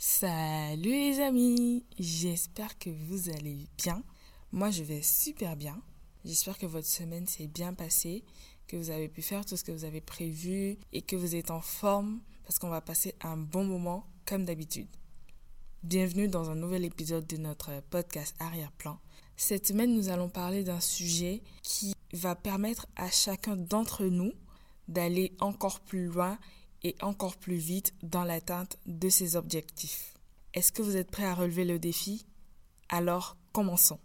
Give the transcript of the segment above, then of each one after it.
Salut les amis, j'espère que vous allez bien. Moi je vais super bien. J'espère que votre semaine s'est bien passée, que vous avez pu faire tout ce que vous avez prévu et que vous êtes en forme parce qu'on va passer un bon moment comme d'habitude. Bienvenue dans un nouvel épisode de notre podcast Arrière-plan. Cette semaine nous allons parler d'un sujet qui va permettre à chacun d'entre nous d'aller encore plus loin et encore plus vite dans l'atteinte de ses objectifs. Est-ce que vous êtes prêt à relever le défi? Alors, commençons.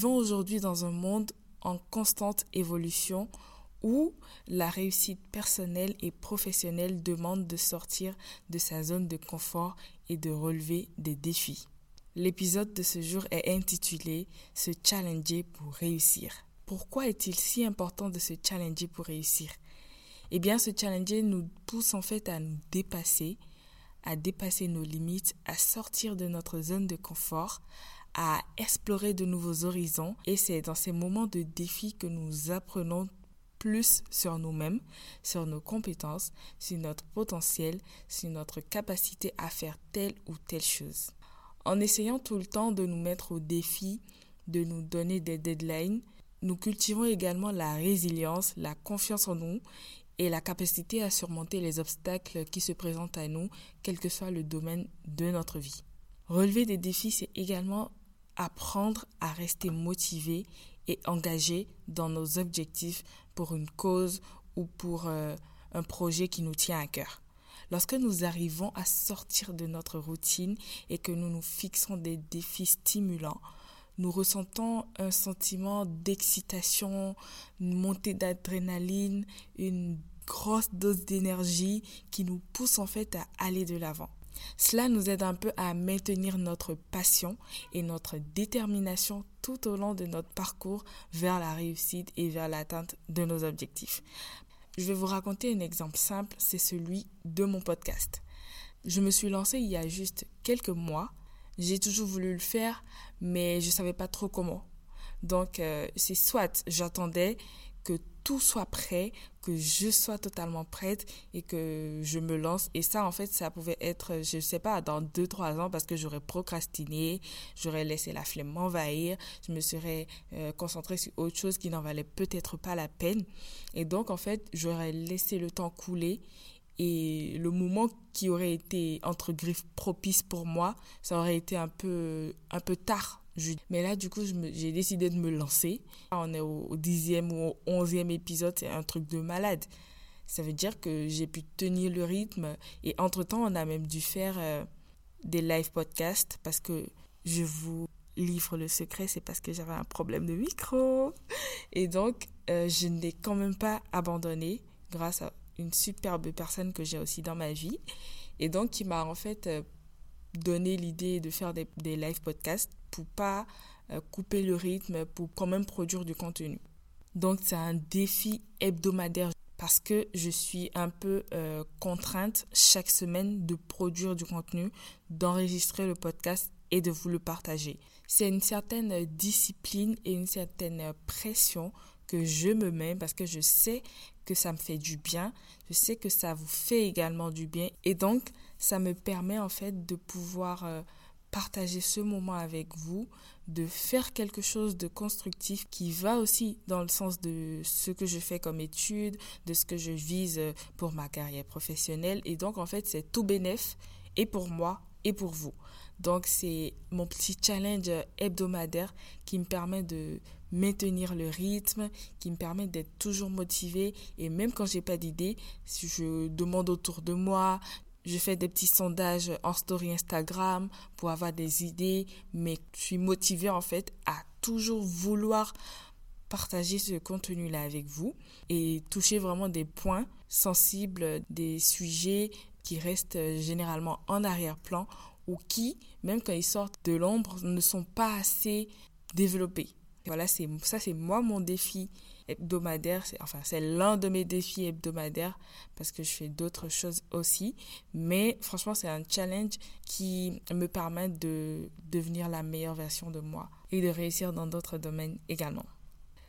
Vivons aujourd'hui dans un monde en constante évolution où la réussite personnelle et professionnelle demande de sortir de sa zone de confort et de relever des défis. L'épisode de ce jour est intitulé Se challenger pour réussir. Pourquoi est-il si important de se challenger pour réussir? Eh bien, se challenger nous pousse en fait à nous dépasser, à dépasser nos limites, à sortir de notre zone de confort, à explorer de nouveaux horizons et c'est dans ces moments de défi que nous apprenons plus sur nous-mêmes, sur nos compétences, sur notre potentiel, sur notre capacité à faire telle ou telle chose. En essayant tout le temps de nous mettre au défi, de nous donner des deadlines, nous cultivons également la résilience, la confiance en nous et la capacité à surmonter les obstacles qui se présentent à nous, quel que soit le domaine de notre vie. Relever des défis, c'est également apprendre à rester motivé et engagé dans nos objectifs pour une cause ou pour euh, un projet qui nous tient à cœur. Lorsque nous arrivons à sortir de notre routine et que nous nous fixons des défis stimulants, nous ressentons un sentiment d'excitation, une montée d'adrénaline, une grosse dose d'énergie qui nous pousse en fait à aller de l'avant. Cela nous aide un peu à maintenir notre passion et notre détermination tout au long de notre parcours vers la réussite et vers l'atteinte de nos objectifs. Je vais vous raconter un exemple simple, c'est celui de mon podcast. Je me suis lancée il y a juste quelques mois. J'ai toujours voulu le faire, mais je ne savais pas trop comment. Donc, euh, c'est soit j'attendais que tout soit prêt, que je sois totalement prête et que je me lance. Et ça, en fait, ça pouvait être, je ne sais pas, dans deux, trois ans parce que j'aurais procrastiné, j'aurais laissé la flemme m'envahir, je me serais euh, concentrée sur autre chose qui n'en valait peut-être pas la peine. Et donc, en fait, j'aurais laissé le temps couler et le moment qui aurait été entre griffes propice pour moi, ça aurait été un peu, un peu tard mais là, du coup, j'ai décidé de me lancer. On est au dixième ou au onzième épisode, c'est un truc de malade. Ça veut dire que j'ai pu tenir le rythme. Et entre-temps, on a même dû faire euh, des live podcasts parce que je vous livre le secret, c'est parce que j'avais un problème de micro. Et donc, euh, je ne l'ai quand même pas abandonné grâce à une superbe personne que j'ai aussi dans ma vie. Et donc, qui m'a en fait euh, donné l'idée de faire des live podcasts pour pas euh, couper le rythme, pour quand même produire du contenu. Donc c'est un défi hebdomadaire parce que je suis un peu euh, contrainte chaque semaine de produire du contenu, d'enregistrer le podcast et de vous le partager. C'est une certaine discipline et une certaine pression que je me mets parce que je sais que ça me fait du bien, je sais que ça vous fait également du bien et donc ça me permet en fait de pouvoir euh, partager ce moment avec vous, de faire quelque chose de constructif qui va aussi dans le sens de ce que je fais comme étude, de ce que je vise pour ma carrière professionnelle. Et donc, en fait, c'est tout bénéf et pour moi et pour vous. Donc, c'est mon petit challenge hebdomadaire qui me permet de maintenir le rythme, qui me permet d'être toujours motivé. Et même quand j'ai pas d'idée, si je demande autour de moi, je fais des petits sondages en story Instagram pour avoir des idées, mais je suis motivée en fait à toujours vouloir partager ce contenu-là avec vous et toucher vraiment des points sensibles, des sujets qui restent généralement en arrière-plan ou qui, même quand ils sortent de l'ombre, ne sont pas assez développés. Voilà, ça c'est moi mon défi hebdomadaire, enfin c'est l'un de mes défis hebdomadaires parce que je fais d'autres choses aussi. Mais franchement, c'est un challenge qui me permet de devenir la meilleure version de moi et de réussir dans d'autres domaines également.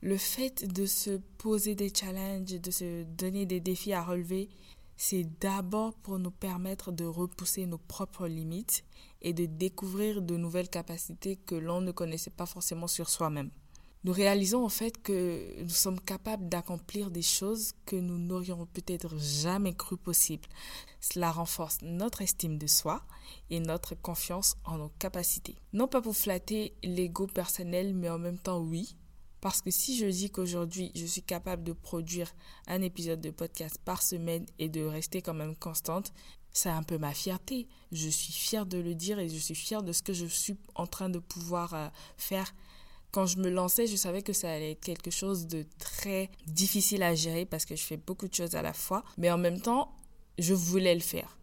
Le fait de se poser des challenges, de se donner des défis à relever, c'est d'abord pour nous permettre de repousser nos propres limites et de découvrir de nouvelles capacités que l'on ne connaissait pas forcément sur soi-même. Nous réalisons en fait que nous sommes capables d'accomplir des choses que nous n'aurions peut-être jamais cru possibles. Cela renforce notre estime de soi et notre confiance en nos capacités. Non pas pour flatter l'ego personnel, mais en même temps oui, parce que si je dis qu'aujourd'hui, je suis capable de produire un épisode de podcast par semaine et de rester quand même constante, c'est un peu ma fierté. Je suis fière de le dire et je suis fière de ce que je suis en train de pouvoir euh, faire. Quand je me lançais, je savais que ça allait être quelque chose de très difficile à gérer parce que je fais beaucoup de choses à la fois. Mais en même temps, je voulais le faire.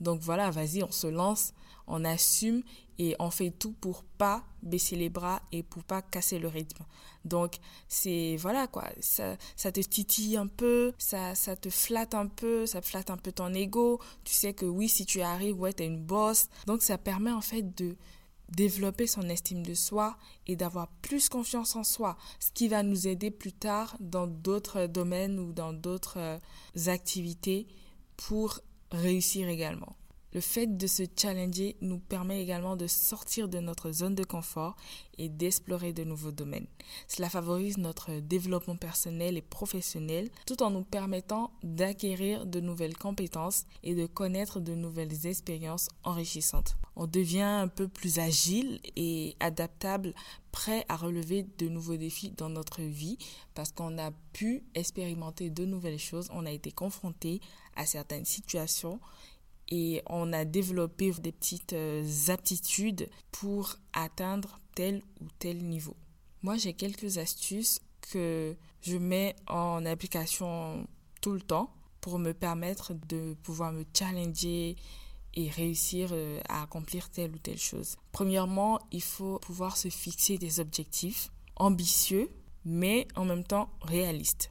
Donc voilà, vas-y, on se lance, on assume et on fait tout pour pas baisser les bras et pour pas casser le rythme. Donc c'est voilà quoi, ça, ça te titille un peu, ça, te flatte un peu, ça flatte un peu ton ego. Tu sais que oui, si tu arrives, ouais, t'es une boss. Donc ça permet en fait de développer son estime de soi et d'avoir plus confiance en soi, ce qui va nous aider plus tard dans d'autres domaines ou dans d'autres euh, activités pour réussir également. Le fait de se challenger nous permet également de sortir de notre zone de confort et d'explorer de nouveaux domaines. Cela favorise notre développement personnel et professionnel tout en nous permettant d'acquérir de nouvelles compétences et de connaître de nouvelles expériences enrichissantes. On devient un peu plus agile et adaptable, prêt à relever de nouveaux défis dans notre vie parce qu'on a pu expérimenter de nouvelles choses, on a été confronté à certaines situations et on a développé des petites euh, aptitudes pour atteindre tel ou tel niveau. Moi, j'ai quelques astuces que je mets en application tout le temps pour me permettre de pouvoir me challenger et réussir euh, à accomplir telle ou telle chose. Premièrement, il faut pouvoir se fixer des objectifs ambitieux, mais en même temps réalistes.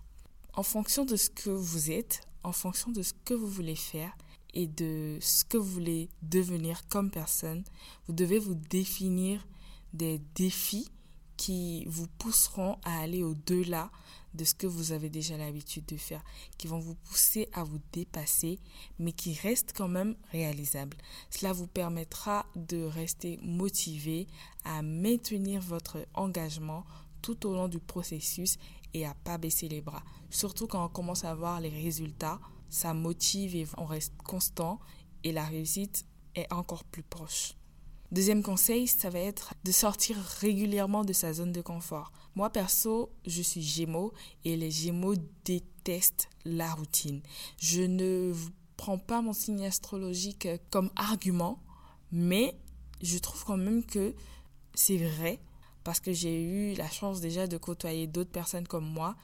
En fonction de ce que vous êtes, en fonction de ce que vous voulez faire, et de ce que vous voulez devenir comme personne, vous devez vous définir des défis qui vous pousseront à aller au-delà de ce que vous avez déjà l'habitude de faire, qui vont vous pousser à vous dépasser, mais qui restent quand même réalisables. Cela vous permettra de rester motivé, à maintenir votre engagement tout au long du processus et à pas baisser les bras. Surtout quand on commence à voir les résultats ça motive et on reste constant et la réussite est encore plus proche. Deuxième conseil, ça va être de sortir régulièrement de sa zone de confort. Moi, perso, je suis Gémeaux et les Gémeaux détestent la routine. Je ne prends pas mon signe astrologique comme argument, mais je trouve quand même que c'est vrai parce que j'ai eu la chance déjà de côtoyer d'autres personnes comme moi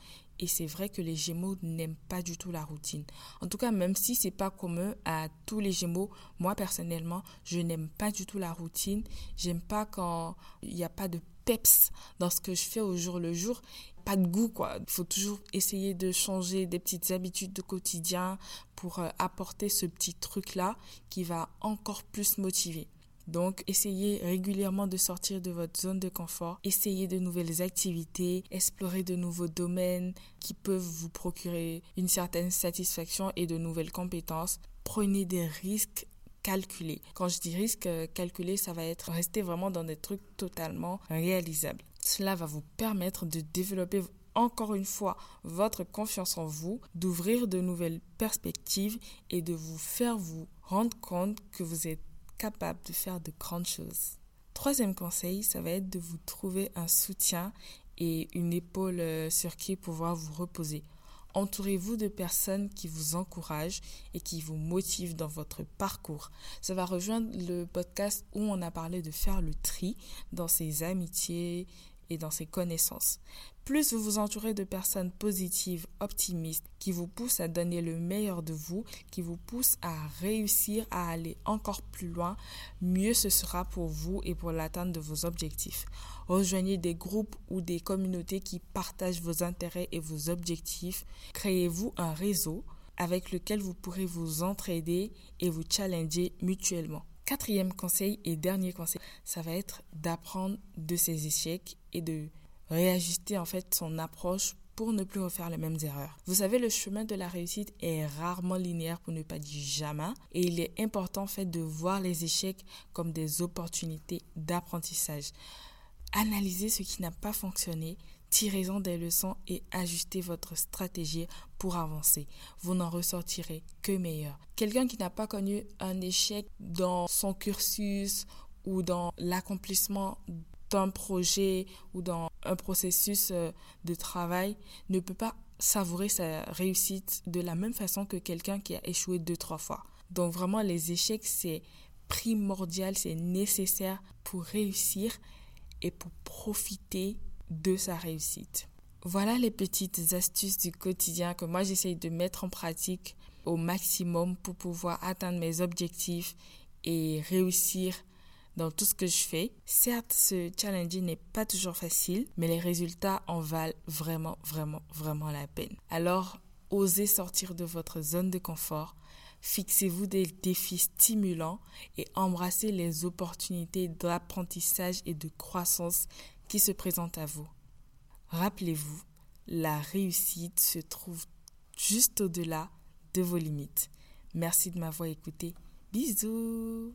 et c'est vrai que les Gémeaux n'aiment pas du tout la routine. En tout cas, même si c'est pas commun à tous les Gémeaux, moi personnellement, je n'aime pas du tout la routine. J'aime pas quand il n'y a pas de peps dans ce que je fais au jour le jour. Pas de goût, quoi. Il faut toujours essayer de changer des petites habitudes de quotidien pour euh, apporter ce petit truc-là qui va encore plus motiver. Donc, essayez régulièrement de sortir de votre zone de confort, essayez de nouvelles activités, explorer de nouveaux domaines qui peuvent vous procurer une certaine satisfaction et de nouvelles compétences. Prenez des risques calculés. Quand je dis risque euh, calculé, ça va être rester vraiment dans des trucs totalement réalisables. Cela va vous permettre de développer encore une fois votre confiance en vous, d'ouvrir de nouvelles perspectives et de vous faire vous rendre compte que vous êtes capable de faire de grandes choses. Troisième conseil, ça va être de vous trouver un soutien et une épaule euh, sur qui pouvoir vous reposer. Entourez-vous de personnes qui vous encouragent et qui vous motivent dans votre parcours. Ça va rejoindre le podcast où on a parlé de faire le tri dans ses amitiés et dans ses connaissances. Plus vous vous entourez de personnes positives, optimistes, qui vous poussent à donner le meilleur de vous, qui vous poussent à réussir à aller encore plus loin, mieux ce sera pour vous et pour l'atteinte de vos objectifs. Rejoignez des groupes ou des communautés qui partagent vos intérêts et vos objectifs. Créez-vous un réseau avec lequel vous pourrez vous entraider et vous challenger mutuellement. Quatrième conseil et dernier conseil, ça va être d'apprendre de ses échecs et de réajuster en fait son approche pour ne plus refaire les mêmes erreurs. Vous savez, le chemin de la réussite est rarement linéaire pour ne pas dire jamais et il est important en fait de voir les échecs comme des opportunités d'apprentissage. Analysez ce qui n'a pas fonctionné, tirez-en des leçons et ajustez votre stratégie pour avancer. Vous n'en ressortirez que meilleur. Quelqu'un qui n'a pas connu un échec dans son cursus ou dans l'accomplissement d'un projet ou dans un processus euh, de travail ne peut pas savourer sa réussite de la même façon que quelqu'un qui a échoué deux, trois fois. Donc vraiment, les échecs, c'est primordial, c'est nécessaire pour réussir et pour profiter de sa réussite. Voilà les petites astuces du quotidien que moi j'essaye de mettre en pratique au maximum pour pouvoir atteindre mes objectifs et réussir dans tout ce que je fais. Certes, ce challenge n'est pas toujours facile, mais les résultats en valent vraiment, vraiment, vraiment la peine. Alors, osez sortir de votre zone de confort, fixez-vous des défis stimulants et embrassez les opportunités d'apprentissage et de croissance qui se présentent à vous. Rappelez-vous, la réussite se trouve juste au-delà de vos limites. Merci de m'avoir écouté. Bisous